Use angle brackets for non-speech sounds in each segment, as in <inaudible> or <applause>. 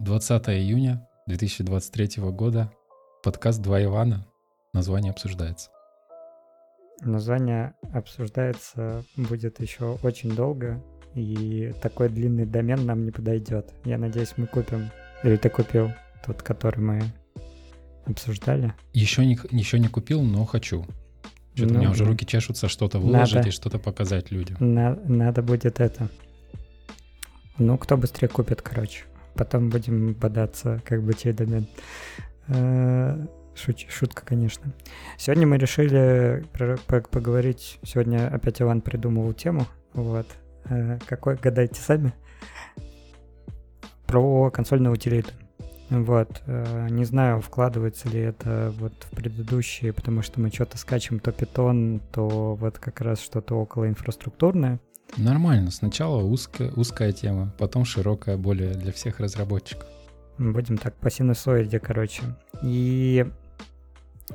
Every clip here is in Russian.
20 июня 2023 года. Подкаст «Два Ивана». Название обсуждается. Название обсуждается будет еще очень долго, и такой длинный домен нам не подойдет. Я надеюсь, мы купим, или ты купил тот, который мы обсуждали. Еще не, еще не купил, но хочу. Что-то ну, у меня уже руки чешутся что-то выложить надо, и что-то показать людям. На, надо будет это. Ну, кто быстрее купит, короче. Потом будем бодаться, как бы домен. Э, шут, шутка, конечно. Сегодня мы решили поговорить. Сегодня опять Иван придумывал тему. Вот. Э, какой, гадайте сами. Про консольные утилиты. Вот. Э, не знаю, вкладывается ли это вот в предыдущие, потому что мы что-то скачем, то питон, то вот как раз что-то около инфраструктурное. Нормально. Сначала узкая, узкая тема, потом широкая, более для всех разработчиков. Будем так по синусоиде, короче. И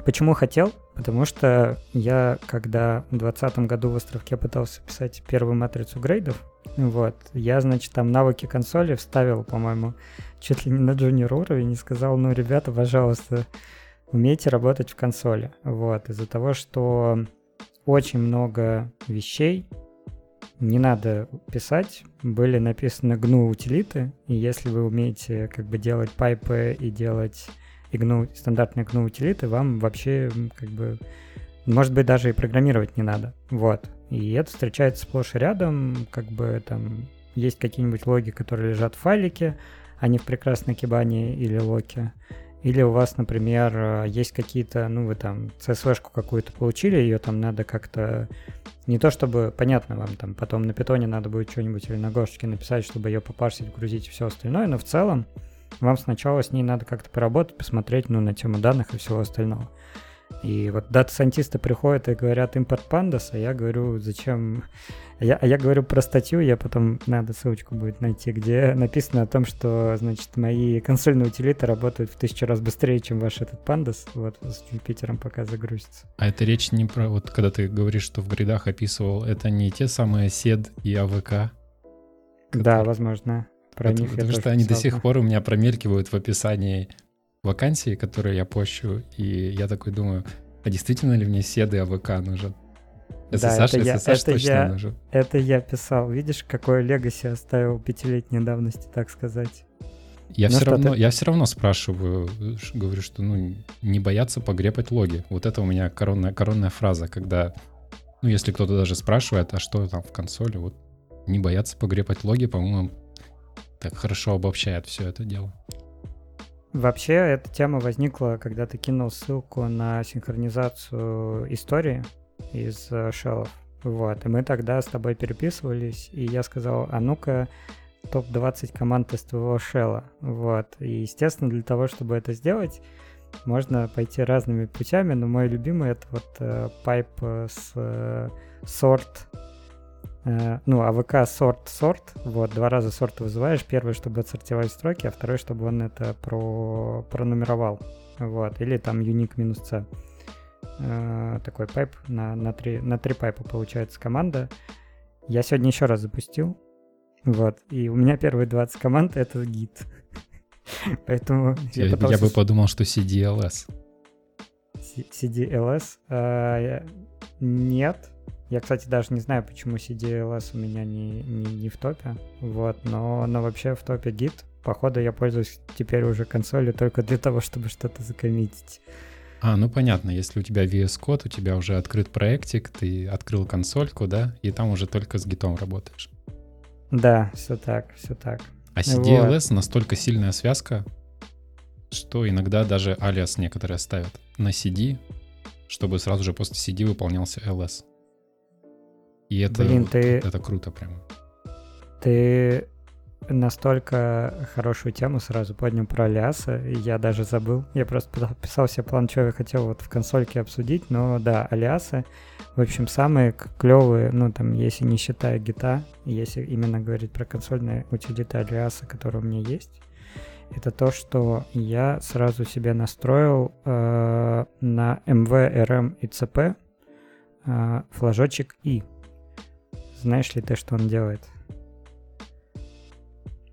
почему хотел? Потому что я, когда в 2020 году в Островке пытался писать первую матрицу грейдов, вот, я, значит, там навыки консоли вставил, по-моему, чуть ли не на джуниор уровень и сказал, ну, ребята, пожалуйста, умейте работать в консоли. Вот, из-за того, что очень много вещей не надо писать, были написаны GNU утилиты, и если вы умеете как бы делать пайпы и делать и GNU, стандартные GNU утилиты, вам вообще как бы может быть даже и программировать не надо. Вот. И это встречается сплошь и рядом, как бы там есть какие-нибудь логи, которые лежат в файлике, а не в прекрасной кибане или локе. Или у вас, например, есть какие-то, ну, вы там CSV-шку какую-то получили, ее там надо как-то... Не то чтобы, понятно, вам там потом на питоне надо будет что-нибудь или на гошечке написать, чтобы ее попарсить, грузить и все остальное, но в целом вам сначала с ней надо как-то поработать, посмотреть, ну, на тему данных и всего остального. И вот дата-сайентисты приходят и говорят импорт пандас, а я говорю, зачем... Я, а я говорю про статью, я потом, надо ссылочку будет найти, где написано о том, что, значит, мои консольные утилиты работают в тысячу раз быстрее, чем ваш этот пандас, вот, с Юпитером пока загрузится. А это речь не про, вот когда ты говоришь, что в гридах описывал, это не те самые SED и АВК? Которые... Да, возможно. Про потому, них потому что они до сих пор у меня промелькивают в описании вакансии, которые я пощу, и я такой думаю, а действительно ли мне седы АВК нужен? SSH, да, это я, SSH это точно я, нужен. Это я писал. Видишь, какое легаси оставил пятилетней давности, так сказать. Я, ну, все равно, я все равно спрашиваю, говорю, что ну, не бояться погрепать логи. Вот это у меня коронная, коронная фраза, когда, ну, если кто-то даже спрашивает, а что там в консоли, вот не бояться погрепать логи, по-моему, так хорошо обобщает все это дело. Вообще, эта тема возникла, когда ты кинул ссылку на синхронизацию истории из э, шеллов. Вот, и мы тогда с тобой переписывались, и я сказал, а ну-ка, топ-20 команд из твоего шелла. Вот, и, естественно, для того, чтобы это сделать, можно пойти разными путями, но мой любимый это вот э, пайп с э, sort Э, ну, awk sort sort, вот, два раза sort вызываешь, первый, чтобы отсортировать строки, а второй, чтобы он это про, пронумеровал, вот, или там uniq минус c. Э, такой пайп на, на, три, на три пайпа получается команда. Я сегодня еще раз запустил, вот, и у меня первые 20 команд — это гид. <laughs> Поэтому я, я, пытался... я бы подумал, что CDLS. CDLS? А, нет, я, кстати, даже не знаю, почему CDLS у меня не, не, не в топе. Вот, но, но вообще в топе гид. Походу, я пользуюсь теперь уже консолью только для того, чтобы что-то закоммитить. А, ну понятно, если у тебя VS Code, у тебя уже открыт проектик, ты открыл консольку, да, и там уже только с гитом работаешь. Да, все так, все так. А CDLS вот. настолько сильная связка, что иногда даже алиас некоторые ставят на CD, чтобы сразу же после CD выполнялся LS. И это, Блин, ты... это круто прям. Ты настолько хорошую тему сразу поднял про алиасы, я даже забыл. Я просто писал себе план, что я хотел вот в консольке обсудить, но да, алиасы, в общем, самые клевые, ну там, если не считая гита, если именно говорить про консольные утилиты алиаса, которые у меня есть, это то, что я сразу себе настроил э, на MV, RM и CP э, флажочек И. Знаешь ли ты, что он делает?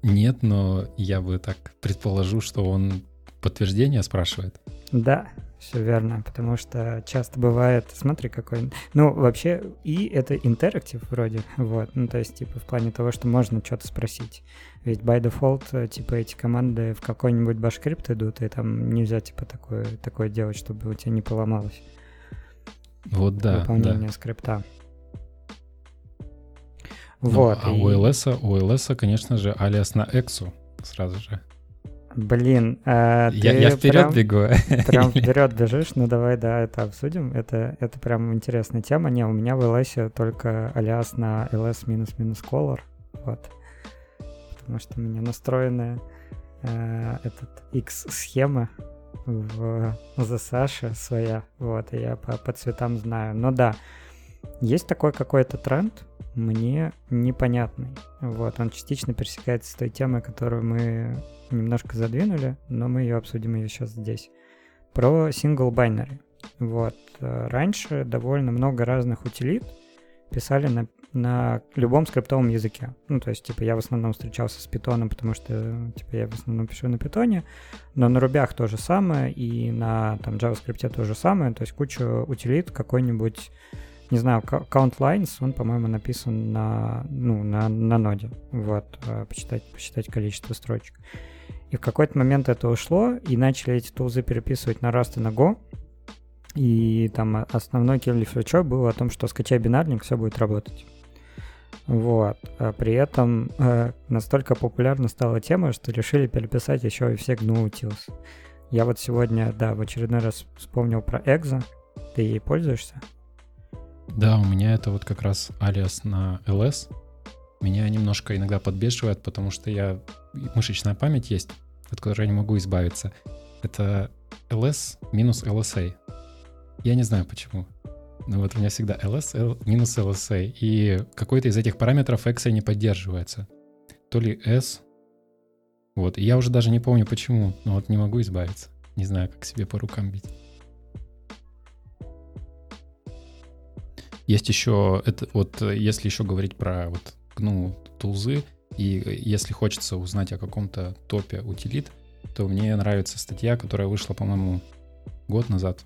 Нет, но я бы так предположу, что он подтверждение спрашивает. Да, все верно, потому что часто бывает, смотри, какой... Ну, вообще, и это интерактив вроде, вот, ну, то есть, типа, в плане того, что можно что-то спросить. Ведь by default, э, типа, эти команды в какой-нибудь башкрипт идут, и там нельзя, типа, такое, такое делать, чтобы у тебя не поломалось. Вот да, Выполнение да. скрипта. Ну, вот. А и... у LS, у LS, конечно же, алиас на эксу сразу же. Блин, а я, я вперед прям, бегу. Прям <laughs> вперед бежишь, ну давай, да, это обсудим. Это, это прям интересная тема. Не, у меня в LS только алиас на ls минус минус color. Вот. Потому что у меня настроена э, этот X-схема в ZSH своя. Вот, и я по, по цветам знаю. Но да, есть такой какой-то тренд, мне непонятный. Вот, он частично пересекается с той темой, которую мы немножко задвинули, но мы ее обсудим ее сейчас здесь. Про single binary. Вот, э, раньше довольно много разных утилит писали на, на любом скриптовом языке. Ну, то есть, типа, я в основном встречался с питоном, потому что, типа, я в основном пишу на питоне, но на рубях то же самое, и на, там, JavaScript то же самое, то есть куча утилит какой-нибудь не знаю, count lines, он, по-моему, написан на, ну, на, на ноде. Вот, а, посчитать, посчитать количество строчек. И в какой-то момент это ушло, и начали эти тулзы переписывать на Rust и на Go. И там основной фичой был о том, что скачай бинарник, все будет работать. Вот. А при этом э, настолько популярна стала тема, что решили переписать еще и все GNU Utils. Я вот сегодня, да, в очередной раз вспомнил про Exo. Ты ей пользуешься? Да, у меня это вот как раз алиас на ls. Меня немножко иногда подбешивает, потому что я мышечная память есть, от которой я не могу избавиться. Это ls минус lsa. Я не знаю почему. Но вот у меня всегда ls минус lsa. И какой-то из этих параметров x не поддерживается. То ли s. Вот. И я уже даже не помню почему, но вот не могу избавиться. Не знаю, как себе по рукам бить. Есть еще, это вот если еще говорить про вот ну, тулзы, и если хочется узнать о каком-то топе утилит, то мне нравится статья, которая вышла, по-моему, год назад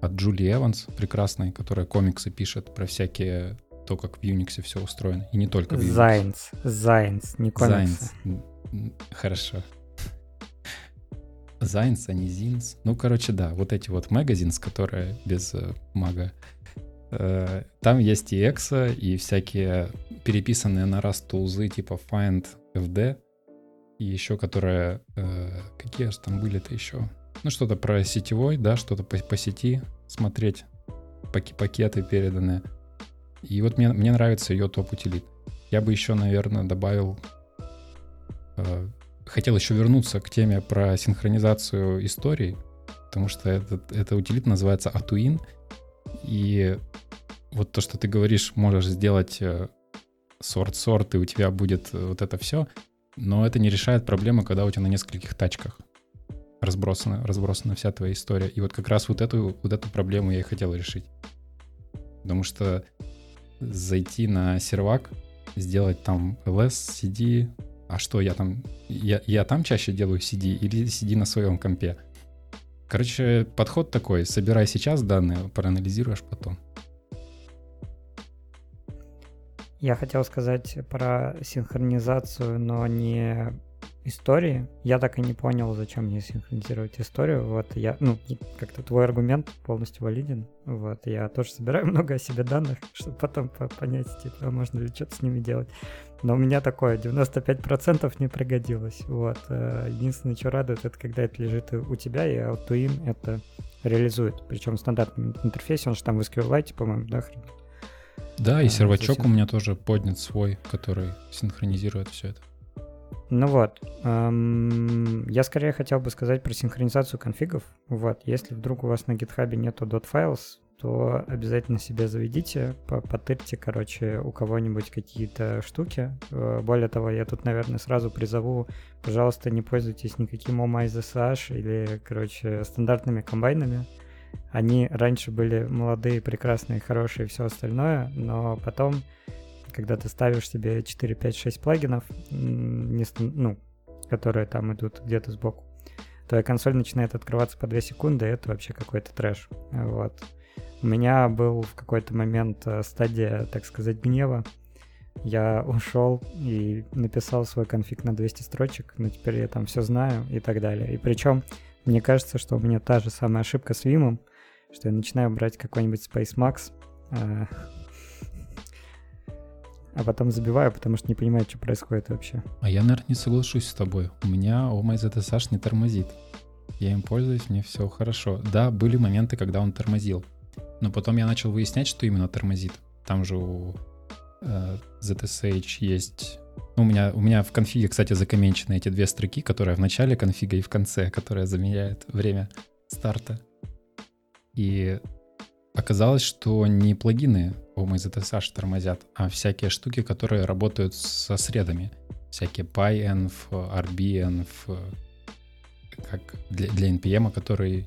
от Джулии Эванс, прекрасной, которая комиксы пишет про всякие то, как в Unix все устроено. И не только в Unix. Zines, zines, не комиксы. Zines. Хорошо. Зайнс, а не Зинс. Ну, короче, да, вот эти вот магазинс, которые без э, мага. Э, там есть и экса, и всякие переписанные на раз тулзы типа find fd, и еще которые... Э, какие же там были-то еще? Ну, что-то про сетевой, да, что-то по, по сети смотреть, пакеты переданные. И вот мне, мне нравится ее топ-утилит. Я бы еще, наверное, добавил... Э, хотел еще вернуться к теме про синхронизацию историй, потому что этот, это утилит называется Atuin, и вот то, что ты говоришь, можешь сделать сорт-сорт, э, и у тебя будет э, вот это все, но это не решает проблему, когда у тебя на нескольких тачках разбросана, разбросана вся твоя история. И вот как раз вот эту, вот эту проблему я и хотел решить. Потому что зайти на сервак, сделать там ls, cd, а что я там, я, я там чаще делаю CD или CD на своем компе? Короче, подход такой, собирай сейчас данные, проанализируешь потом. Я хотел сказать про синхронизацию, но не истории. Я так и не понял, зачем мне синхронизировать историю. Вот я, ну, как-то твой аргумент полностью валиден. Вот, я тоже собираю <laughs> много о себе данных, чтобы потом понять, типа, а можно ли что-то с ними делать. Но у меня такое, 95% не пригодилось. Вот. Э, единственное, что радует, это когда это лежит у тебя, и AutoIn это реализует. Причем в стандартном интерфейсе, он же там в SQLite, по-моему, да, хрен? Да, и а, сервачок у меня тоже поднят свой, который синхронизирует все это. Ну вот, эм, я скорее хотел бы сказать про синхронизацию конфигов. Вот, если вдруг у вас на GitHub нету .files, то обязательно себе заведите, потырьте, короче, у кого-нибудь какие-то штуки. Э, более того, я тут, наверное, сразу призову, пожалуйста, не пользуйтесь никаким OMI или, короче, стандартными комбайнами. Они раньше были молодые, прекрасные, хорошие и все остальное, но потом когда ты ставишь себе 4, 5, 6 плагинов, ну, которые там идут где-то сбоку, твоя консоль начинает открываться по 2 секунды, и это вообще какой-то трэш. Вот. У меня был в какой-то момент э, стадия, так сказать, гнева. Я ушел и написал свой конфиг на 200 строчек, но теперь я там все знаю и так далее. И причем мне кажется, что у меня та же самая ошибка с Vim, что я начинаю брать какой-нибудь Space Max, э, а потом забиваю, потому что не понимаю, что происходит вообще. А я, наверное, не соглашусь с тобой. У меня OMZSH не тормозит. Я им пользуюсь, мне все хорошо. Да, были моменты, когда он тормозил. Но потом я начал выяснять, что именно тормозит. Там же у э, ZSH есть... Ну, у, меня, у меня в конфиге, кстати, закоменчены эти две строки, которые в начале конфига и в конце, которые заменяют время старта. И оказалось, что не плагины OMZSH тормозят, а всякие штуки, которые работают со средами. Всякие PyEnv, RBenv, как для, для NPM, который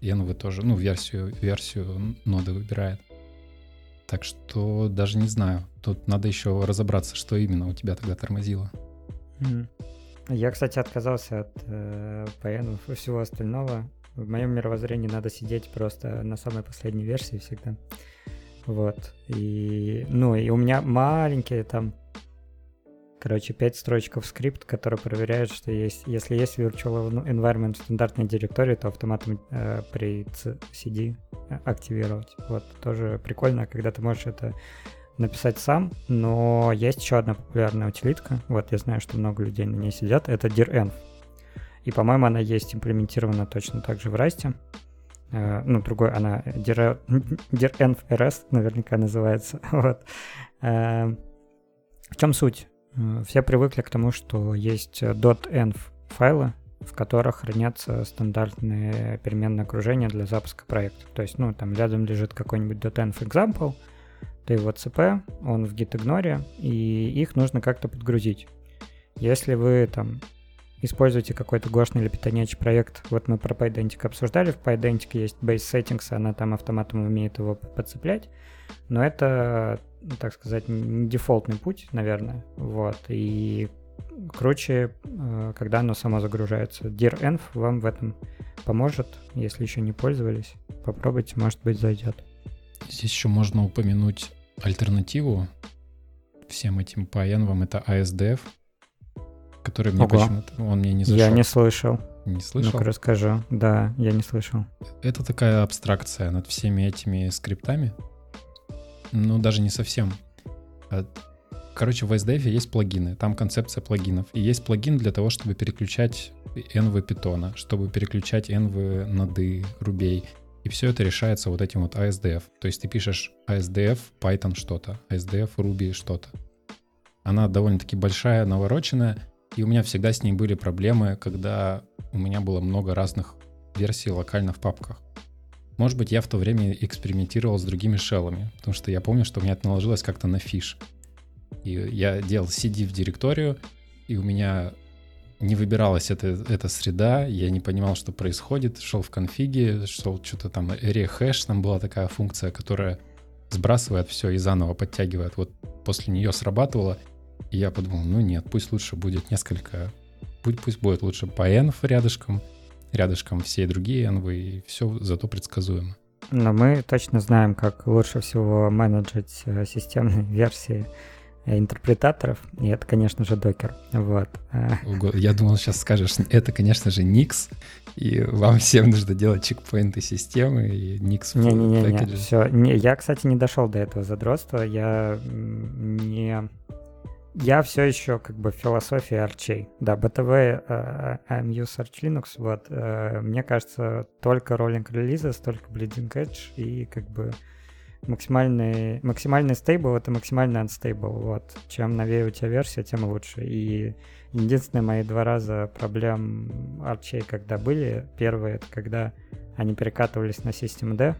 env тоже, ну, версию, версию ноды выбирает. Так что даже не знаю. Тут надо еще разобраться, что именно у тебя тогда тормозило. Я, кстати, отказался от э, PN и всего остального. В моем мировоззрении надо сидеть просто на самой последней версии всегда. Вот. И, ну, и у меня маленькие там Короче, 5 строчков скрипт, который проверяет, что есть, если есть virtual environment в стандартной директории, то автоматом э, при CD активировать. Вот, тоже прикольно, когда ты можешь это написать сам, но есть еще одна популярная утилитка, вот я знаю, что много людей на ней сидят, это direnv. И, по-моему, она есть имплементирована точно так же в Rust. Uh, ну, другой, она dir, direnv rs наверняка называется. <laughs> вот. Uh, в чем суть? Э, все привыкли к тому, что есть .env файлы, в которых хранятся стандартные переменные окружения для запуска проекта. То есть, ну, там рядом лежит какой-нибудь .env example, ты его cp, он в gitignore, и их нужно как-то подгрузить. Если вы там используете какой-то гошный или питонячий проект, вот мы про PyDentic обсуждали, в PyDentic есть base settings, она там автоматом умеет его подцеплять, но это так сказать, не дефолтный путь, наверное. Вот. И круче, э, когда оно само загружается. DirEnv вам в этом поможет, если еще не пользовались. Попробуйте, может быть, зайдет. Здесь еще можно упомянуть альтернативу всем этим по env, это ASDF, который мне почему-то, он мне не зашел. Я не слышал. Не слышал? Ну-ка расскажу. Да, я не слышал. Это такая абстракция над всеми этими скриптами, ну, даже не совсем. А, короче, в SDF есть плагины, там концепция плагинов. И есть плагин для того, чтобы переключать env питона, чтобы переключать env ноды, рубей. И все это решается вот этим вот ASDF. То есть ты пишешь ASDF Python что-то, ASDF Ruby что-то. Она довольно-таки большая, навороченная, и у меня всегда с ней были проблемы, когда у меня было много разных версий локально в папках. Может быть, я в то время экспериментировал с другими шеллами, потому что я помню, что у меня это наложилось как-то на фиш. И я делал CD в директорию, и у меня не выбиралась эта, эта среда, я не понимал, что происходит, шел в конфиге, шел что-то там, area hash, там была такая функция, которая сбрасывает все и заново подтягивает. Вот после нее срабатывало, и я подумал, ну нет, пусть лучше будет несколько, пусть, пусть будет лучше по env рядышком, рядышком все другие env, и все зато предсказуемо. Но мы точно знаем, как лучше всего менеджить э, системные <laughs> версии э, интерпретаторов, и это, конечно же, докер. Вот. Я думал, сейчас скажешь, это, конечно же, Nix, и вам всем нужно делать чекпоинты системы и Nix Не-не-не, все. Не, я, кстати, не дошел до этого задротства, я не я все еще как бы философия арчей. Да, BTV, uh, I'm use Arch Linux, вот. Uh, мне кажется, только роллинг релиза, столько bleeding edge и как бы максимальный, максимальный стейбл — это максимальный unstable, вот. Чем новее у тебя версия, тем лучше. И единственные мои два раза проблем арчей, когда были, первое — это когда они перекатывались на System D,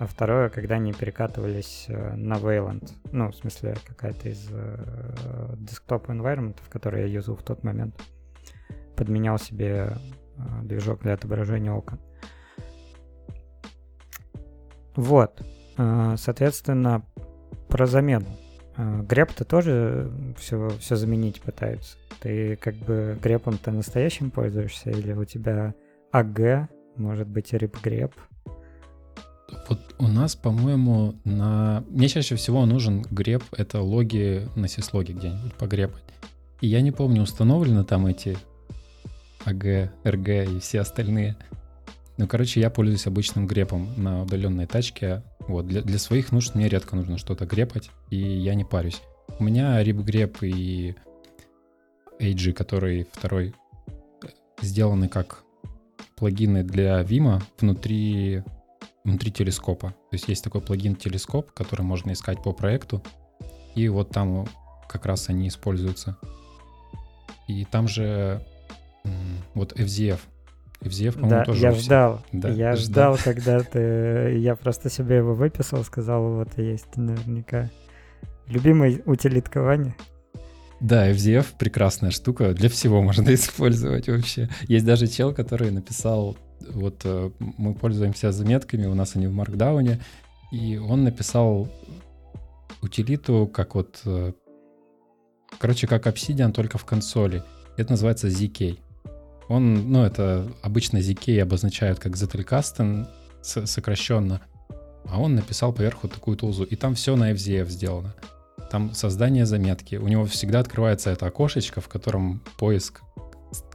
а второе, когда они перекатывались э, на Wayland. Ну, в смысле, какая-то из э, десктоп environment, который я юзал в тот момент. Подменял себе э, движок для отображения окон. Вот. Э, соответственно, про замену. Греб-то тоже все, все заменить пытаются. Ты как бы грепом-то настоящим пользуешься, или у тебя АГ, может быть, рип-греб? Вот у нас, по-моему, на... Мне чаще всего нужен греб, это логи на сислоге где-нибудь погребать. И я не помню, установлены там эти АГ, РГ и все остальные. Ну, короче, я пользуюсь обычным грепом на удаленной тачке. Вот, для, для своих нужд мне редко нужно что-то грепать, и я не парюсь. У меня RipGrep и AG, который второй, сделаны как плагины для Vima внутри, внутри телескопа. То есть есть такой плагин телескоп, который можно искать по проекту, и вот там как раз они используются. И там же вот FZF, FZF, по-моему, да, тоже я ждал. Да, я ждал, ждал, <laughs> когда ты... Я просто себе его выписал, сказал, вот есть наверняка. Любимый утилиткование. Да, FZF прекрасная штука, для всего можно <laughs> использовать вообще. Есть даже чел, который написал, вот э, мы пользуемся заметками, у нас они в маркдауне, и он написал утилиту как вот, э, короче, как Obsidian, только в консоли. Это называется ZK. Он, ну, это обычно ZK обозначают как Zettelkasten сокращенно, а он написал поверху такую тулзу, и там все на FZF сделано. Там создание заметки. У него всегда открывается это окошечко, в котором поиск,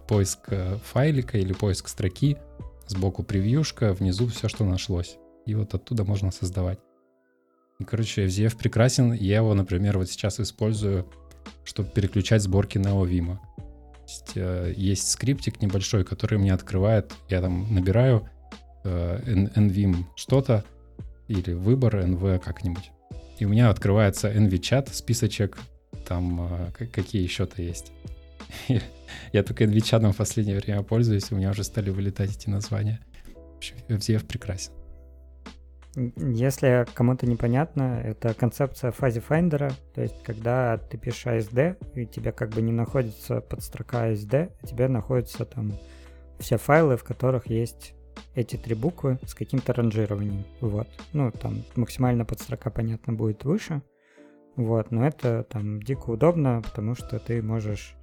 поиск э, файлика или поиск строки, сбоку превьюшка, внизу все, что нашлось. И вот оттуда можно создавать. И, короче, FZF прекрасен. Я его, например, вот сейчас использую, чтобы переключать сборки NeoVim есть, э, есть скриптик небольшой, который мне открывает, я там набираю э, nvim что-то или выбор nv как-нибудь. И у меня открывается NvChad, списочек, там э, какие еще-то есть. <laughs> Я только NvChad ом в последнее время пользуюсь, у меня уже стали вылетать эти названия. В общем, FZF прекрасен. Если кому-то непонятно, это концепция fuzzy finder а, то есть когда ты пишешь ASD, и тебе как бы не находится подстрока ASD, а тебе находятся там все файлы, в которых есть эти три буквы с каким-то ранжированием. Вот. Ну, там максимально подстрока, понятно, будет выше. Вот, но это там дико удобно, потому что ты можешь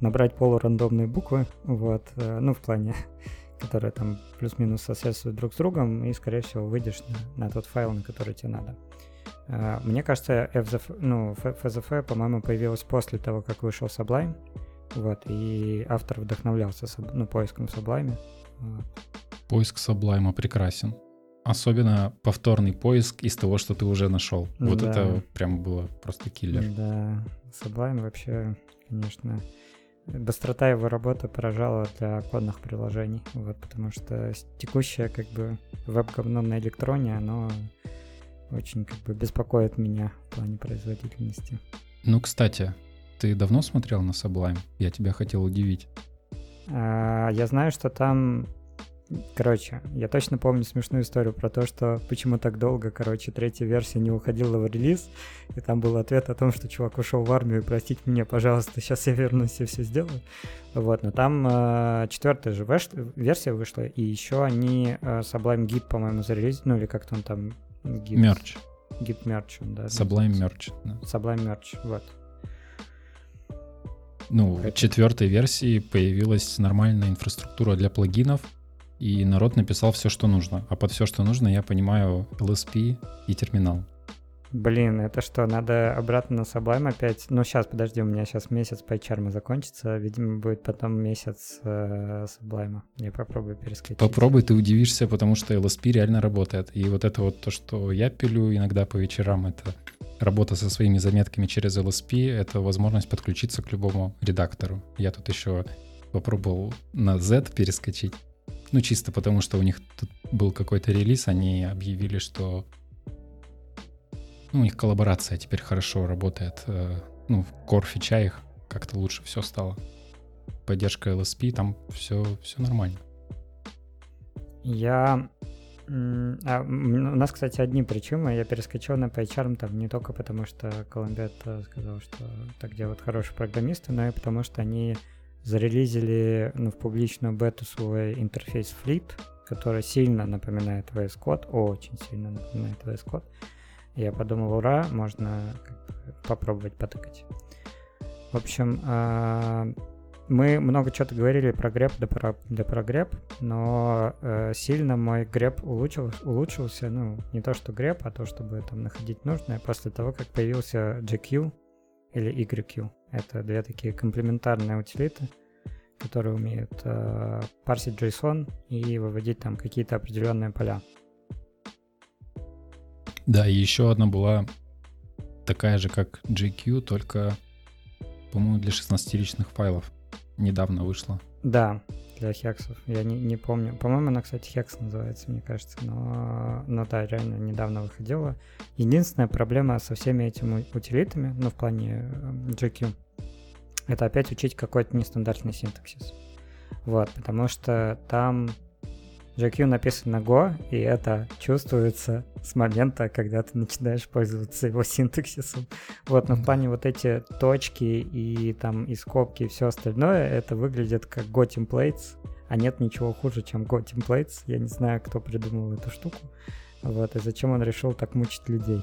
набрать полурандомные буквы, вот, э, ну, в плане <laughs> которые там плюс-минус соседствуют друг с другом, и, скорее всего, выйдешь на, на тот файл, на который тебе надо. Uh, мне кажется, FZF, ну, FZF, по-моему, появилась после того, как вышел Sublime, вот, и автор вдохновлялся ну, поиском Sublime. Вот. Поиск Sublime прекрасен. Особенно повторный поиск из того, что ты уже нашел. Вот да. это прям было просто киллер. Да, Sublime вообще, конечно, быстрота его работы поражала для кодных приложений, вот, потому что текущее как бы веб-говно на электроне, оно очень как бы беспокоит меня в плане производительности. Ну, кстати, ты давно смотрел на Sublime? Я тебя хотел удивить. А, я знаю, что там Короче, я точно помню смешную историю про то, что почему так долго, короче, третья версия не уходила в релиз, и там был ответ о том, что чувак ушел в армию, простите меня, пожалуйста, сейчас я вернусь и все сделаю. Вот, но там э, четвертая же веш- версия вышла, и еще они э, Sublime Git, по-моему, зарелизили, ну или как-то он там... Merch. Git Merch, да. Sublime Merch. Да. Sublime Merch, вот. Ну, в четвертой версии появилась нормальная инфраструктура для плагинов, и народ написал все, что нужно. А под все, что нужно, я понимаю LSP и терминал. Блин, это что, надо обратно на Sublime опять? Ну, сейчас, подожди, у меня сейчас месяц по HR закончится, видимо, будет потом месяц э, Sublime. Я попробую перескочить. Попробуй, ты удивишься, потому что LSP реально работает. И вот это вот то, что я пилю иногда по вечерам, это работа со своими заметками через LSP, это возможность подключиться к любому редактору. Я тут еще попробовал на Z перескочить. Ну, чисто потому, что у них тут был какой-то релиз, они объявили, что ну, у них коллаборация теперь хорошо работает. Э, ну, в core фича их как-то лучше все стало. Поддержка LSP, там все, все нормально. Я... А, у нас, кстати, одни причины. Я перескочил на PyCharm там не только потому, что Колумбет сказал, что так делают хорошие программисты, но и потому, что они зарелизили ну, в публичную бету свой интерфейс Fleet, который сильно напоминает VS Code, очень сильно напоминает VS Code. Я подумал, ура, можно попробовать потыкать. В общем, э, мы много чего-то говорили про греб да про, да про греб, но э, сильно мой греб улучшил, улучшился, ну, не то что греб, а то, чтобы там находить нужное, после того, как появился GQ или YQ. Это две такие комплементарные утилиты, которые умеют э, парсить JSON и выводить там какие-то определенные поля. Да, и еще одна была такая же, как GQ, только, по-моему, для 16-личных файлов недавно вышла. Да, для хексов. Я не, не помню. По-моему, она, кстати, хекс называется, мне кажется. Но, но да, реально недавно выходила. Единственная проблема со всеми этими утилитами, ну, в плане GQ, это опять учить какой-то нестандартный синтаксис. Вот, потому что там Написан на Go, и это чувствуется с момента, когда ты начинаешь пользоваться его <laughs> синтаксисом. Вот, но в плане вот эти точки и там и скобки и все остальное, это выглядит как Go templates, а нет ничего хуже, чем Go templates. Я не знаю, кто придумал эту штуку. Вот, и зачем он решил так мучить людей.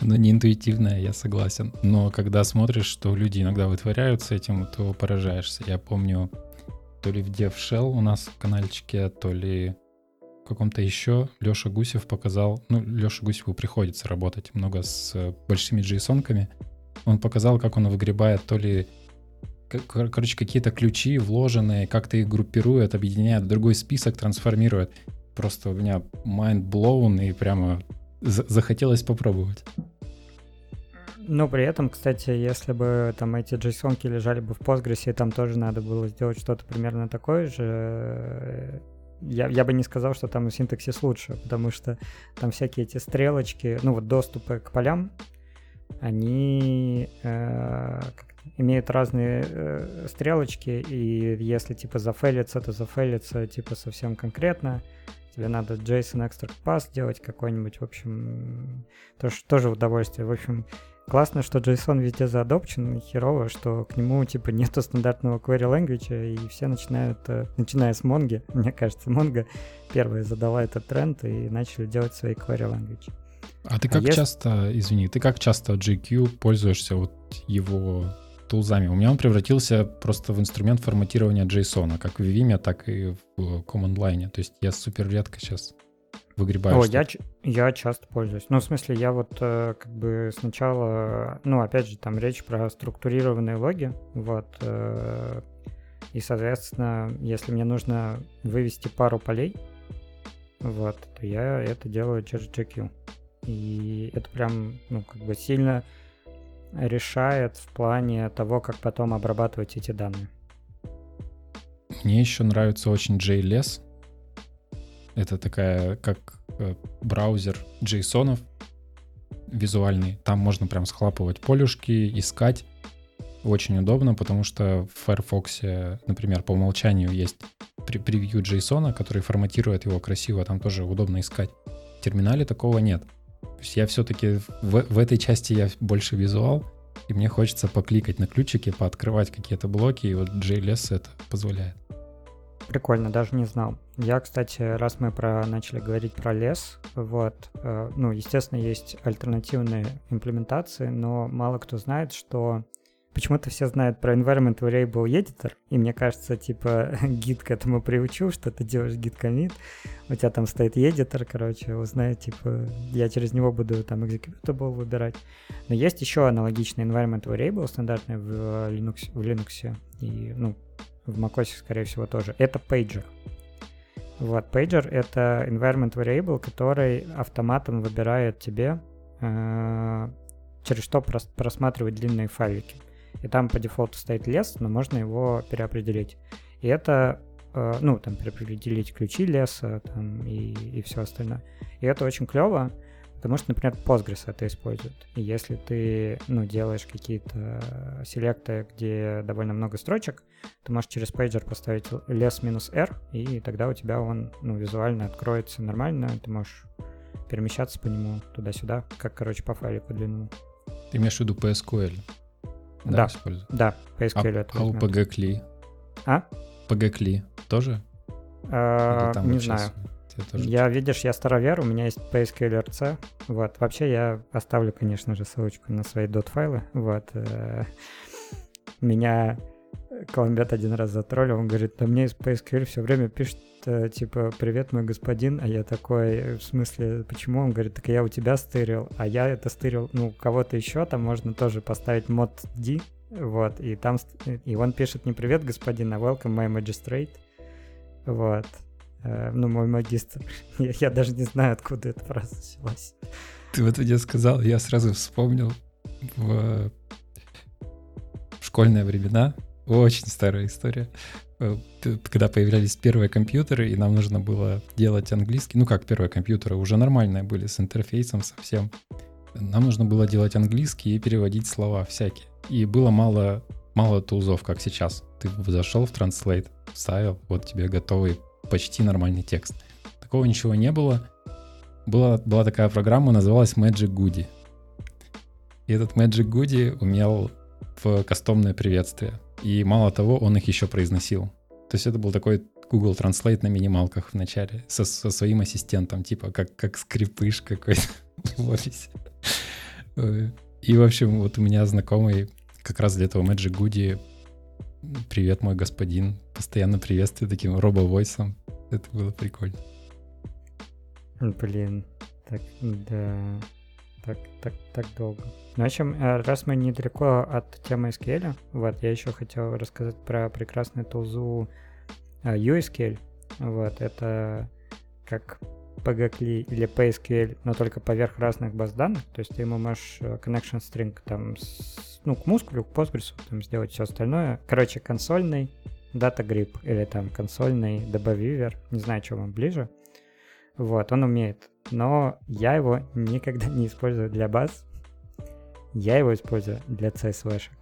Ну, не интуитивное, я согласен. Но когда смотришь, что люди иногда вытворяют с этим, то поражаешься. Я помню, то ли в DevShell у нас в каналчике, то ли в каком-то еще Леша Гусев показал, ну, Леша Гусеву приходится работать много с большими JSON-ками. Он показал, как он выгребает то ли короче, какие-то ключи вложенные, как-то их группирует, объединяет другой список, трансформирует. Просто у меня mind blown и прямо захотелось попробовать. Но при этом, кстати, если бы там эти json лежали бы в Postgres, и там тоже надо было сделать что-то примерно такое же, э, я, я бы не сказал, что там синтаксис лучше, потому что там всякие эти стрелочки, ну вот доступы к полям, они э, имеют разные э, стрелочки, и если типа зафейлится, то зафейлится типа совсем конкретно. Тебе надо JSON extract pass делать какой-нибудь, в общем, тоже, тоже удовольствие. В общем, Классно, что JSON везде заадопчен, херово, что к нему типа нету стандартного query language, и все начинают, э, начиная с Mongo, <laughs> мне кажется, Mongo первая задала этот тренд и начали делать свои query language. А ты а как а часто, извини, ты как часто GQ пользуешься вот его тулзами? У меня он превратился просто в инструмент форматирования JSON, как в Vim, так и в Command Line. То есть я супер редко сейчас выгребаешь? О, я, я часто пользуюсь. Ну, в смысле, я вот э, как бы сначала, ну, опять же, там речь про структурированные логи, вот, э, и, соответственно, если мне нужно вывести пару полей, вот, то я это делаю через GQ. И это прям, ну, как бы сильно решает в плане того, как потом обрабатывать эти данные. Мне еще нравится очень JLS, это такая, как э, браузер JSON визуальный. Там можно прям схлапывать полюшки, искать. Очень удобно, потому что в Firefox, например, по умолчанию есть превью JSON, который форматирует его красиво, там тоже удобно искать. В терминале такого нет. То есть я все-таки в, в этой части я больше визуал, и мне хочется покликать на ключики, пооткрывать какие-то блоки, и вот JLS это позволяет. Прикольно, даже не знал. Я, кстати, раз мы про начали говорить про лес, вот, э, ну, естественно, есть альтернативные имплементации, но мало кто знает, что Почему-то все знают про Environment Variable Editor, и мне кажется, типа, <laughs> гид к этому приучил, что ты делаешь гид комит, у тебя там стоит editor, короче, узнает, типа, я через него буду там executable выбирать. Но есть еще аналогичный Environment Variable, стандартный в Linux, в Linux и, ну, в macOS, скорее всего, тоже. Это Pager. Вот, Pager — это environment variable, который автоматом выбирает тебе, э, через что прос- просматривать длинные файлики. И там по дефолту стоит лес, но можно его переопределить. И это, э, ну, там, переопределить ключи леса там, и, и все остальное. И это очень клево, Потому что, например, Postgres это использует. И если ты ну, делаешь какие-то селекты, где довольно много строчек, ты можешь через пейджер поставить less-r, и тогда у тебя он ну, визуально откроется нормально, ты можешь перемещаться по нему туда-сюда, как, короче, по файлику длину. Ты имеешь в виду PSQL? Да, да, да PSQL а, это А у PGCLI? А? PGCLI тоже? А, не знаю. Тоже... Я, видишь, я старовер, у меня есть PSQL-RC. Вот. Вообще я оставлю, конечно же, ссылочку на свои dot-файлы. Вот. Э, <laughs> меня Колумбят один раз затроллил, он говорит, да мне из PSQL все время пишет, э, типа, привет, мой господин, а я такой, в смысле, почему? Он говорит, так я у тебя стырил, а я это стырил, ну, кого-то еще, там можно тоже поставить мод D, вот, и там, и он пишет не привет, господин, а welcome, my magistrate, вот, э, ну, мой магистр. <laughs> я, я даже не знаю, откуда эта фраза взялась. Ты вот мне сказал, я сразу вспомнил в школьные времена, очень старая история. Э, когда появлялись первые компьютеры, и нам нужно было делать английский, ну как первые компьютеры, уже нормальные были, с интерфейсом совсем. Нам нужно было делать английский и переводить слова всякие. И было мало, мало тулзов, как сейчас. Ты зашел в Translate, вставил, вот тебе готовый почти нормальный текст. Такого ничего не было. Была, была такая программа, называлась Magic Goody. И этот Magic Goody умел в кастомное приветствие. И мало того, он их еще произносил. То есть это был такой Google Translate на минималках в начале со, со своим ассистентом, типа как, как скрипыш какой-то <laughs> в офисе. И, в общем, вот у меня знакомый как раз для этого Magic Goody «Привет, мой господин», постоянно приветствую таким робо-войсом. Это было прикольно. Блин, так, да так, так, так долго. Ну, в общем, э, раз мы недалеко от темы SQL, вот, я еще хотел рассказать про прекрасную тулзу э, USQL. Вот, это как PGCLI или PSQL, но только поверх разных баз данных. То есть ты ему можешь э, connection string там, с, ну, к мускулю, к Postgres там сделать все остальное. Короче, консольный Data Grip или там консольный DB не знаю, что вам ближе. Вот, он умеет. Но я его никогда <laughs> не использую для баз. Я его использую для CSV-шек.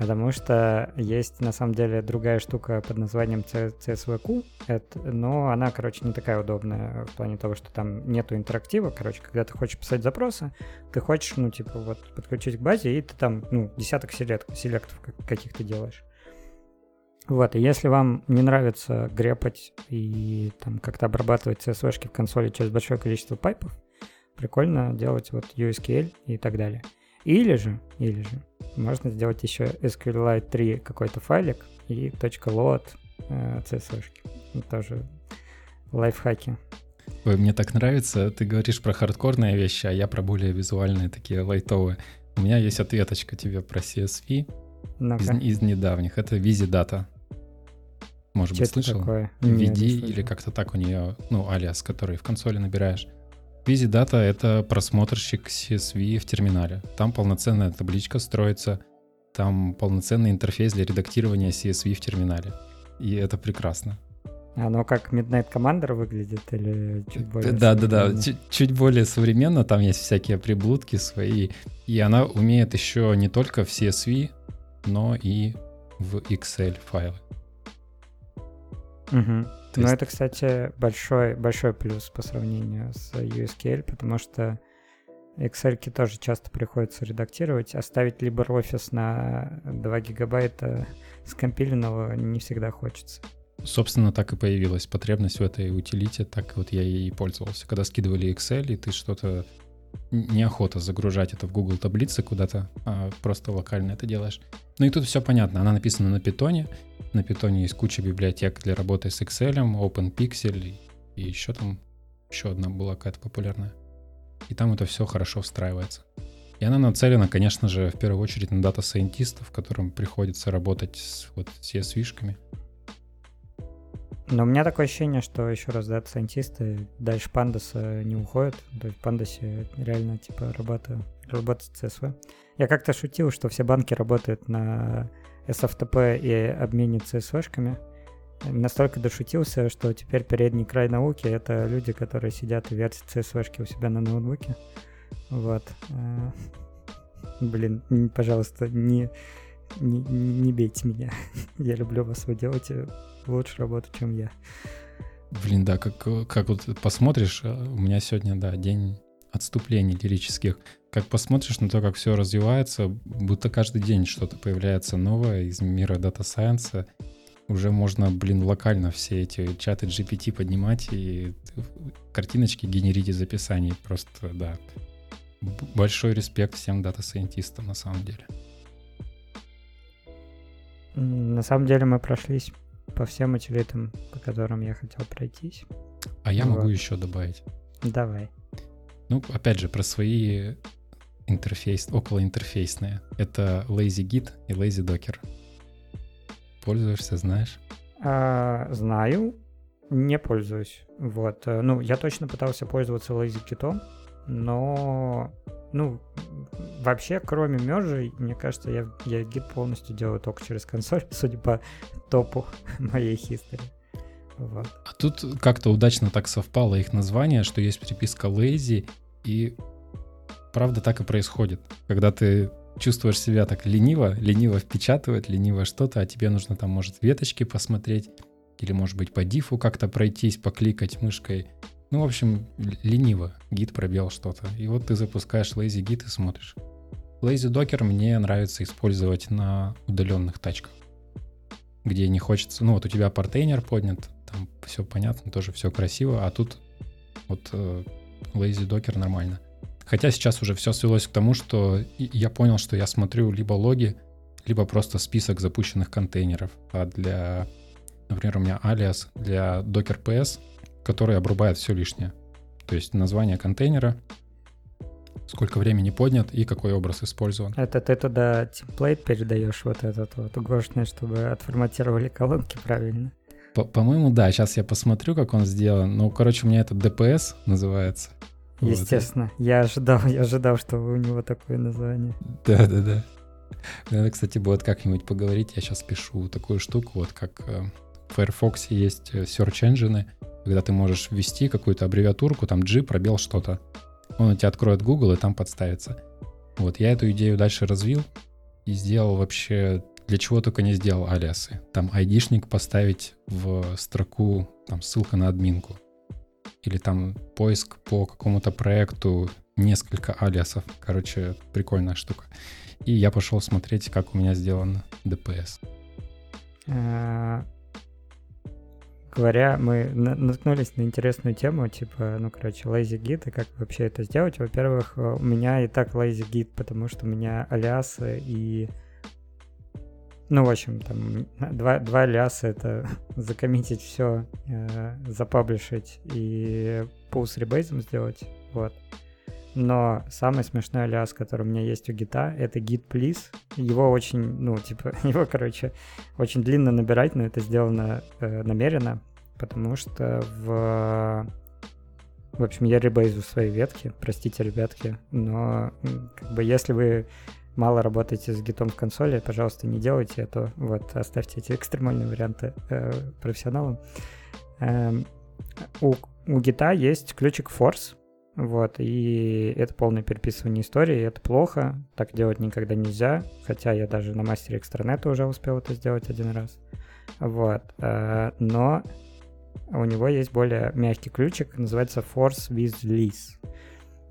Потому что есть на самом деле другая штука под названием CSVQ, но она, короче, не такая удобная в плане того, что там нету интерактива. Короче, когда ты хочешь писать запросы, ты хочешь, ну, типа, вот подключить к базе, и ты там, ну, десяток селект, селектов каких-то делаешь. Вот, и если вам не нравится грепать и там как-то обрабатывать CSV-шки в консоли через большое количество пайпов, прикольно делать вот USQL и так далее. Или же, или же, можно сделать еще SQLite 3 какой-то файлик и .load э, CSV-шки. Тоже лайфхаки. Ой, мне так нравится, ты говоришь про хардкорные вещи, а я про более визуальные, такие лайтовые. У меня есть ответочка тебе про CSV из, из недавних. Это Visi может Что быть, слышал? Такое? VD или как-то так у нее, ну, алиас, который в консоли набираешь. Busy Data — это просмотрщик CSV в терминале. Там полноценная табличка строится, там полноценный интерфейс для редактирования CSV в терминале. И это прекрасно. Оно как Midnight Commander выглядит или чуть более Да, да, да, чуть, чуть более современно, там есть всякие приблудки свои, и она умеет еще не только в CSV, но и в Excel файлы. Угу. Ну, есть... это, кстати, большой, большой плюс по сравнению с USQL, потому что Excel тоже часто приходится редактировать. Оставить LibreOffice на 2 гигабайта скомпиленного не всегда хочется. Собственно, так и появилась потребность в этой утилите, так вот я ей и пользовался. Когда скидывали Excel, и ты что-то неохота загружать это в Google таблицы куда-то, а просто локально это делаешь. Ну и тут все понятно. Она написана на питоне. На питоне есть куча библиотек для работы с Excel, openpyxl и еще там еще одна была какая-то популярная. И там это все хорошо встраивается. И она нацелена, конечно же, в первую очередь на дата-сайентистов, которым приходится работать с вот CSV-шками. Но у меня такое ощущение, что еще раз дата-сайентисты дальше пандаса не уходят. То есть в пандасе реально типа работа, работа CSV. Я как-то шутил, что все банки работают на SFTP и обмене CSV-шками. Настолько дошутился, что теперь передний край науки — это люди, которые сидят и вертят CSV-шки у себя на ноутбуке. Вот. Э, блин, пожалуйста, не, не, не бейте меня. <laughs> Я люблю вас, вы делаете лучше работу, чем я. Блин, да, как, как вот посмотришь, э, у меня сегодня, да, день отступлений лирических. Как посмотришь на то, как все развивается, будто каждый день что-то появляется новое из мира дата сайенса. уже можно, блин, локально все эти чаты GPT поднимать и картиночки генерить из описаний. Просто, да. Большой респект всем дата-сайентистам на самом деле. На самом деле мы прошлись по всем утилитам, по которым я хотел пройтись. А я вот. могу еще добавить. Давай. Ну, опять же, про свои интерфейс, около интерфейсные. Это LazyGit и LazyDocker. Пользуешься, знаешь? А, знаю, не пользуюсь. Вот. Э, ну, я точно пытался пользоваться LazyGit, но ну, вообще, кроме мержей, мне кажется, я, я гид полностью делаю только через консоль, <laughs> судя по топу <laughs> моей истории. Вот. А тут как-то удачно так совпало их название, что есть приписка lazy, и правда так и происходит. Когда ты чувствуешь себя так лениво, лениво впечатывает, лениво что-то, а тебе нужно там, может, веточки посмотреть, или, может быть, по дифу как-то пройтись, покликать мышкой. Ну, в общем, лениво. Гид пробел что-то. И вот ты запускаешь Lazy Git и смотришь. Lazy Docker мне нравится использовать на удаленных тачках, где не хочется... Ну, вот у тебя портейнер поднят, там все понятно, тоже все красиво, а тут вот э, Lazy Docker нормально. Хотя сейчас уже все свелось к тому, что я понял, что я смотрю либо логи, либо просто список запущенных контейнеров. А для, например, у меня алиас для Docker PS, который обрубает все лишнее. То есть название контейнера, сколько времени поднят и какой образ использован. Это ты туда темплейт передаешь вот этот вот угошный, чтобы отформатировали колонки правильно. По-моему, да. Сейчас я посмотрю, как он сделан. Ну, короче, у меня это ДПС называется. Естественно. Вот. Я ожидал, я ожидал, что у него такое название. Да-да-да. Надо, кстати, будет как-нибудь поговорить. Я сейчас пишу такую штуку, вот как э, в Firefox есть э, search engine, когда ты можешь ввести какую-то аббревиатурку, там G, пробел что-то. Он у тебя откроет Google и там подставится. Вот, я эту идею дальше развил и сделал вообще для чего только не сделал алиасы. Там айдишник поставить в строку, там ссылка на админку. Или там поиск по какому-то проекту, несколько алиасов. Короче, прикольная штука. И я пошел смотреть, как у меня сделан ДПС говоря, мы наткнулись на интересную тему, типа, ну, короче, lazy git, и как вообще это сделать. Во-первых, э, у меня и так lazy git, потому что у меня алиасы и... Ну, в общем, там, два, два алиаса — это <laughs> закоммитить все, э, запаблишить и пул с ребейзом сделать, вот. Но самый смешной алиас, который у меня есть у гита, это git please. Его очень, ну, типа, <laughs> его, короче, очень длинно набирать, но это сделано э, намеренно, потому что в... В общем, я ребейзу свои ветки, простите, ребятки, но как бы если вы мало работаете с гитом в консоли, пожалуйста, не делайте это. Вот, оставьте эти экстремальные варианты э, профессионалам. Эм, у, у гита есть ключик force, вот, и это полное переписывание истории, это плохо, так делать никогда нельзя, хотя я даже на мастере экстранета уже успел это сделать один раз. Вот, э, но у него есть более мягкий ключик, называется Force with Lease.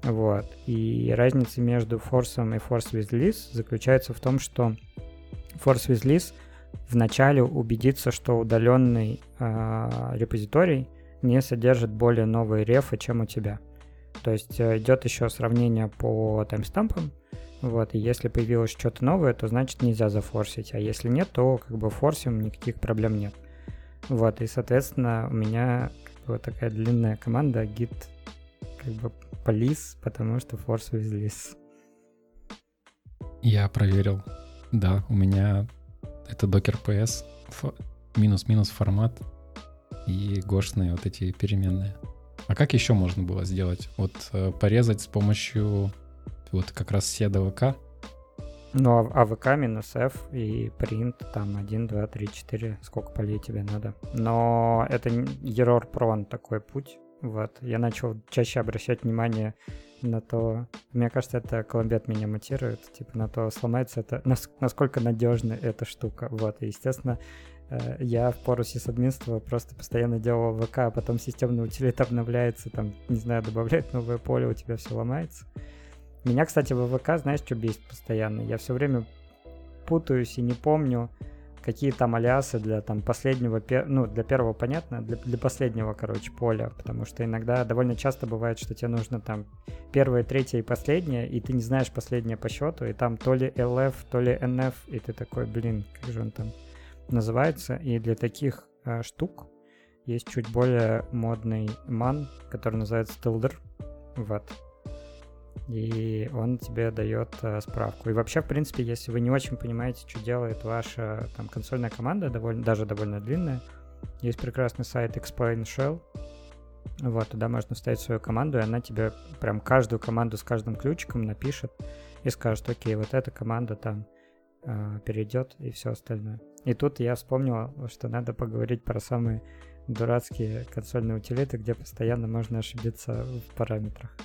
Вот, и разница между Force и Force with Lease заключается в том, что Force with Lease вначале убедится, что удаленный э, репозиторий не содержит более новые рефы, чем у тебя. То есть э, идет еще сравнение по таймстампам. Вот, и если появилось что-то новое, то значит нельзя зафорсить. А если нет, то как бы форсим, никаких проблем нет. Вот, и соответственно у меня как бы, вот такая длинная команда git как бы полис, потому что форс with Я проверил. Да, у меня это Docker PS, минус-минус формат и гошные вот эти переменные. А как еще можно было сделать? Вот э, порезать с помощью вот как раз седа Ну, а АВК минус F и print там 1, 2, 3, 4, сколько полей тебе надо. Но это error prone такой путь. Вот. Я начал чаще обращать внимание на то, мне кажется, это Колумбет меня мотирует, типа на то, сломается это, насколько надежна эта штука. Вот, и, естественно, я в пору сисадминства просто постоянно делал ВК, а потом системный утилит обновляется, там, не знаю, добавляет новое поле, у тебя все ломается. Меня, кстати, в ВК, знаешь, что бесит постоянно? Я все время путаюсь и не помню, какие там алиасы для там последнего, ну, для первого понятно, для, для последнего, короче, поля, потому что иногда довольно часто бывает, что тебе нужно там первое, третье и последнее, и ты не знаешь последнее по счету, и там то ли LF, то ли NF, и ты такой, блин, как же он там называется, и для таких э, штук есть чуть более модный ман, который называется Tilder, вот, и он тебе дает э, справку. И вообще, в принципе, если вы не очень понимаете, что делает ваша там консольная команда, довольно, даже довольно длинная, есть прекрасный сайт Explain Shell. Вот, туда можно вставить свою команду, и она тебе прям каждую команду с каждым ключиком напишет и скажет, окей, вот эта команда там э, перейдет и все остальное. И тут я вспомнил, что надо поговорить про самые дурацкие консольные утилиты, где постоянно можно ошибиться в параметрах.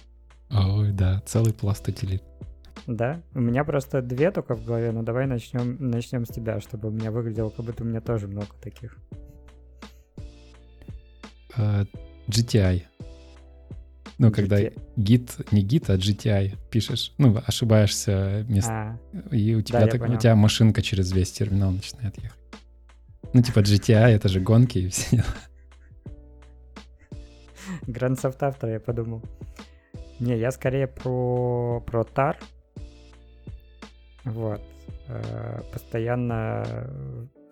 Ой, да, целый пласт утилит. Да, у меня просто две только в голове, но давай начнем, начнем с тебя, чтобы у меня выглядело, как будто у меня тоже много таких. Uh, а, GTI. Ну, когда гид, не гид, а GTI пишешь, ну, ошибаешься мест, а, и у тебя, да, так, у тебя машинка через весь терминал начинает ехать. Ну, типа GTI, это же гонки и все дела. Grand Theft Auto, я подумал. Не, я скорее про, про тар. Вот. Э, постоянно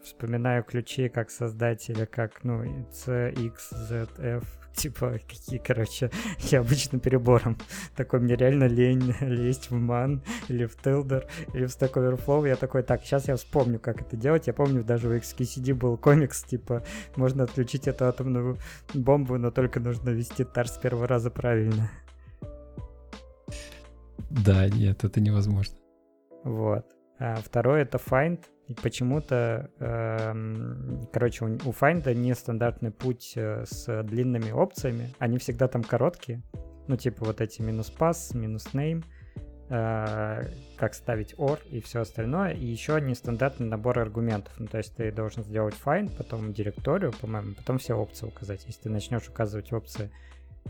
вспоминаю ключи как создателя, как, ну, C, X, Z, F, <laughs> типа, какие, короче, <laughs> я обычно перебором. <laughs> Такой, мне реально лень лезть в ман или в Tilder, или в Stack Overflow. Я такой, так, сейчас я вспомню, как это делать. Я помню, даже в XKCD был комикс, типа, можно отключить эту атомную бомбу, но только нужно вести тар с первого раза правильно. Да, нет, это невозможно. Вот. А второе это find. И почему-то, э, короче, у, у find нестандартный путь э, с длинными опциями. Они всегда там короткие. Ну, типа вот эти минус pass, минус name, э, как ставить or и все остальное. И еще нестандартный набор аргументов. Ну, то есть ты должен сделать find, потом директорию, по-моему, потом все опции указать. Если ты начнешь указывать опции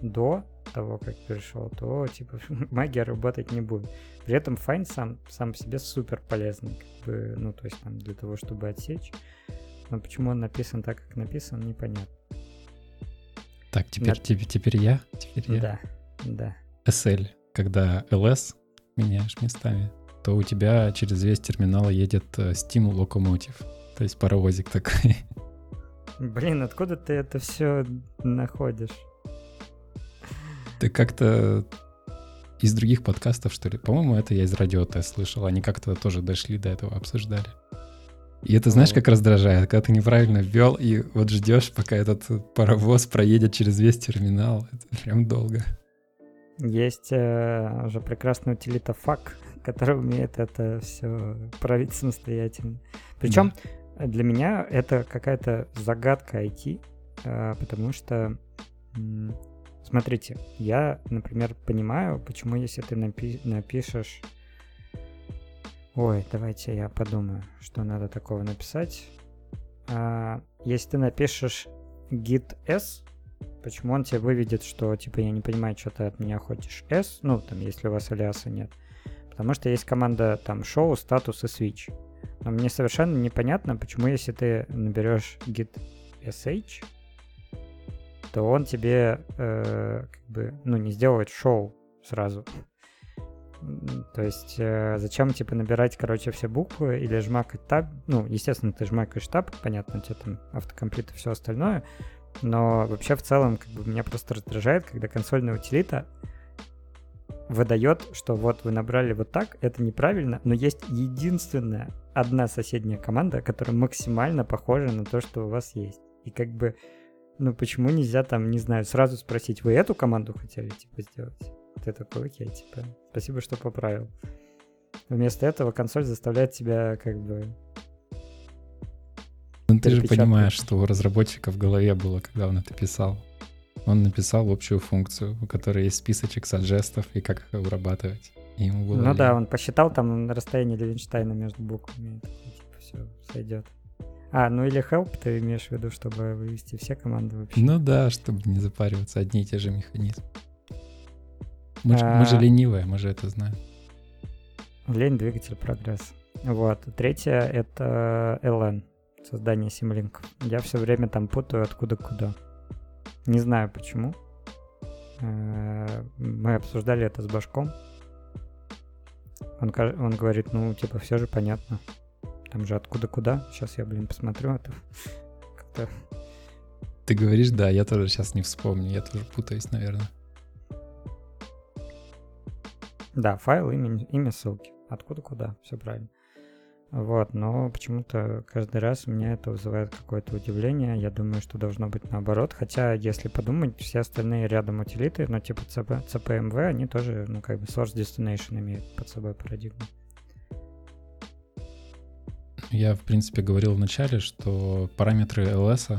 до того, как перешел, то типа <laughs> магия работать не будет. При этом find сам, сам по себе супер полезный, как бы, ну, то есть там для того, чтобы отсечь. Но почему он написан так, как написан, непонятно. Так, теперь, На... теперь, теперь я? Теперь я. Да, да. SL, когда LS меняешь местами, то у тебя через весь терминал едет э, Steam Locomotive. То есть паровозик такой. <laughs> Блин, откуда ты это все находишь? Ты как-то из других подкастов, что ли? По-моему, это я из радио тест слышал. Они как-то тоже дошли до этого, обсуждали. И это знаешь, как раздражает, когда ты неправильно ввел, и вот ждешь, пока этот паровоз проедет через весь терминал. Это прям долго. Есть э, уже прекрасный утилита фак, <laughs> который умеет это все править самостоятельно. Причем да. для меня это какая-то загадка IT, э, потому что Смотрите, я, например, понимаю, почему если ты напи- напишешь... Ой, давайте я подумаю, что надо такого написать. А, если ты напишешь git s, почему он тебе выведет, что типа я не понимаю, что ты от меня хочешь s, ну там если у вас алиаса нет. Потому что есть команда там show, статус и switch. Но мне совершенно непонятно, почему если ты наберешь git sh, то он тебе э, как бы, ну, не сделает шоу сразу. То есть э, зачем, типа, набирать, короче, все буквы или жмакать таб? Ну, естественно, ты жмакаешь таб, понятно, у тебя там автокомплит и все остальное, но вообще в целом, как бы, меня просто раздражает, когда консольная утилита выдает, что вот вы набрали вот так, это неправильно, но есть единственная одна соседняя команда, которая максимально похожа на то, что у вас есть. И как бы ну почему нельзя там, не знаю, сразу спросить, вы эту команду хотели, типа, сделать? Ты такой, окей, типа, спасибо, что поправил. Вместо этого консоль заставляет тебя как бы... Ну ты же понимаешь, что у разработчика в голове было, когда он это писал. Он написал общую функцию, у которой есть списочек саджестов и как их вырабатывать. И ему было ну лень. да, он посчитал там расстояние Левинштейна между буквами. И, типа, все, сойдет. А, ну или help ты имеешь в виду, чтобы вывести все команды вообще? Ну да, чтобы не запариваться, одни и те же механизмы. Мы, а... мы же ленивые, мы же это знаем. Лень — двигатель прогресса. Вот. Третье — это LN. создания симлинков. Я все время там путаю откуда куда. Не знаю почему. Э, мы обсуждали это с Башком. Он, он говорит, ну, типа, все же понятно. Там же откуда куда. Сейчас я, блин, посмотрю. Это как-то... Ты говоришь, да, я тоже сейчас не вспомню. Я тоже путаюсь, наверное. Да, файл, имя, имя ссылки. Откуда куда, все правильно. Вот, но почему-то каждый раз у меня это вызывает какое-то удивление. Я думаю, что должно быть наоборот. Хотя, если подумать, все остальные рядом утилиты, ну, типа CP, CPMV, они тоже, ну, как бы source destination имеют под собой парадигму. Я, в принципе, говорил в начале, что параметры LS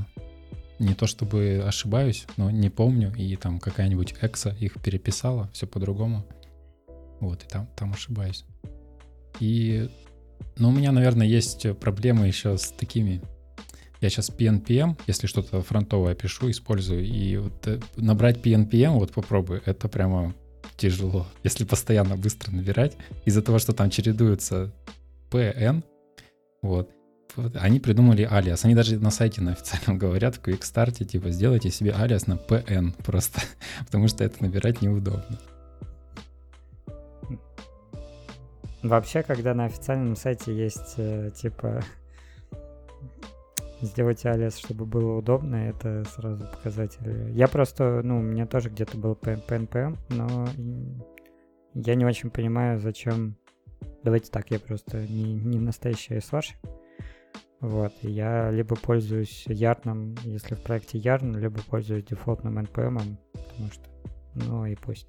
не то чтобы ошибаюсь, но не помню, и там какая-нибудь экса их переписала, все по-другому. Вот, и там, там ошибаюсь. И ну, у меня, наверное, есть проблемы еще с такими. Я сейчас PNPM, если что-то фронтовое пишу, использую, и вот э, набрать PNPM, вот попробуй, это прямо тяжело, <laughs> если постоянно быстро набирать. Из-за того, что там чередуются PN, вот, они придумали алиас. Они даже на сайте на официальном <laughs> говорят в QuickStart, типа, сделайте себе алиас на PN просто, <laughs> потому что это набирать неудобно. Вообще, когда на официальном сайте есть, э, типа, <laughs> сделать алиас, чтобы было удобно, это сразу показатель. Я просто, ну, у меня тоже где-то был PNPM, но я не очень понимаю, зачем... Давайте так, я просто не, не настоящий сварщик. Вот, я либо пользуюсь ярном, если в проекте ярн, либо пользуюсь дефолтным NPM, потому что, ну и пусть.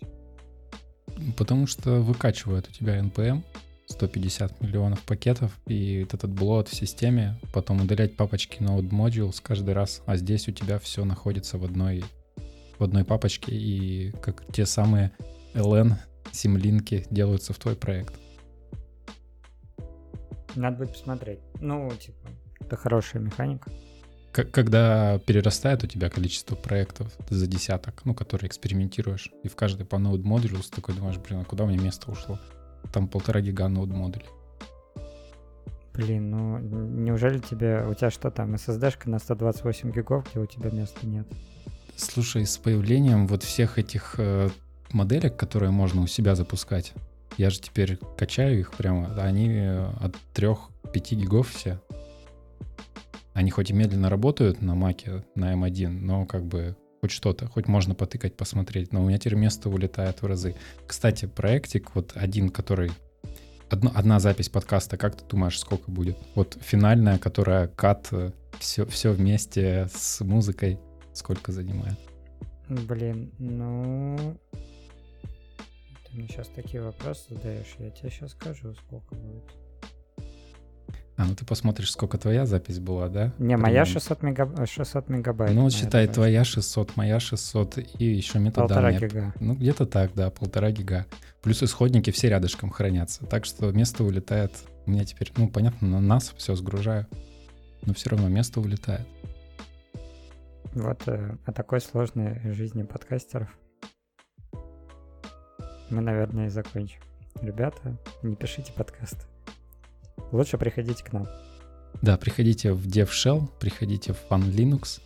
Потому что выкачивает у тебя NPM 150 миллионов пакетов, и этот блот в системе, потом удалять папочки Node Modules каждый раз, а здесь у тебя все находится в одной, в одной папочке, и как те самые LN симлинки делаются в твой проект. Надо будет посмотреть. Ну, типа, это хорошая механика. Когда перерастает у тебя количество проектов за десяток, ну, которые экспериментируешь, и в каждый по Node Modules такой думаешь, блин, а куда мне место ушло? Там полтора гига Node модулей. Блин, ну неужели тебе, у тебя что там, SSD-шка на 128 гигов, где у тебя места нет? Слушай, с появлением вот всех этих э, моделек, которые можно у себя запускать, я же теперь качаю их прямо, они э, от 3-5 гигов все. Они хоть и медленно работают на маке, на M1, но как бы хоть что-то, хоть можно потыкать, посмотреть, но у меня теперь место улетает в разы. Кстати, проектик вот один, который... Одно, одна запись подкаста, как ты думаешь, сколько будет? Вот финальная, которая кат, все, все вместе с музыкой, сколько занимает? Блин, ну... Ты мне сейчас такие вопросы задаешь, я тебе сейчас скажу, сколько будет. А, ну ты посмотришь, сколько твоя запись была, да? Не, моя 600, мегаб... 600 мегабайт. Ну, считай, твоя 600, моя 600 и еще метаданные. Полтора гига. Ну, где-то так, да, полтора гига. Плюс исходники все рядышком хранятся. Так что место улетает. У меня теперь, ну, понятно, на нас все сгружаю. Но все равно место улетает. Вот э, о такой сложной жизни подкастеров мы, наверное, и закончим. Ребята, не пишите подкасты. Лучше приходите к нам. Да, приходите в DevShell, приходите в Fun Linux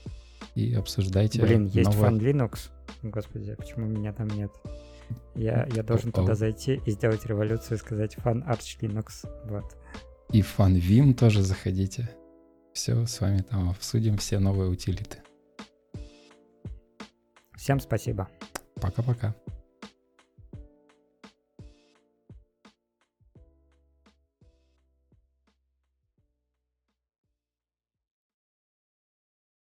и обсуждайте Блин, есть новое... Fun Linux? Господи, почему меня там нет? Я, я должен туда зайти и сделать революцию и сказать Fun Arch Linux. Вот. И Fun Vim тоже заходите. Все, с вами там обсудим все новые утилиты. Всем спасибо. Пока-пока.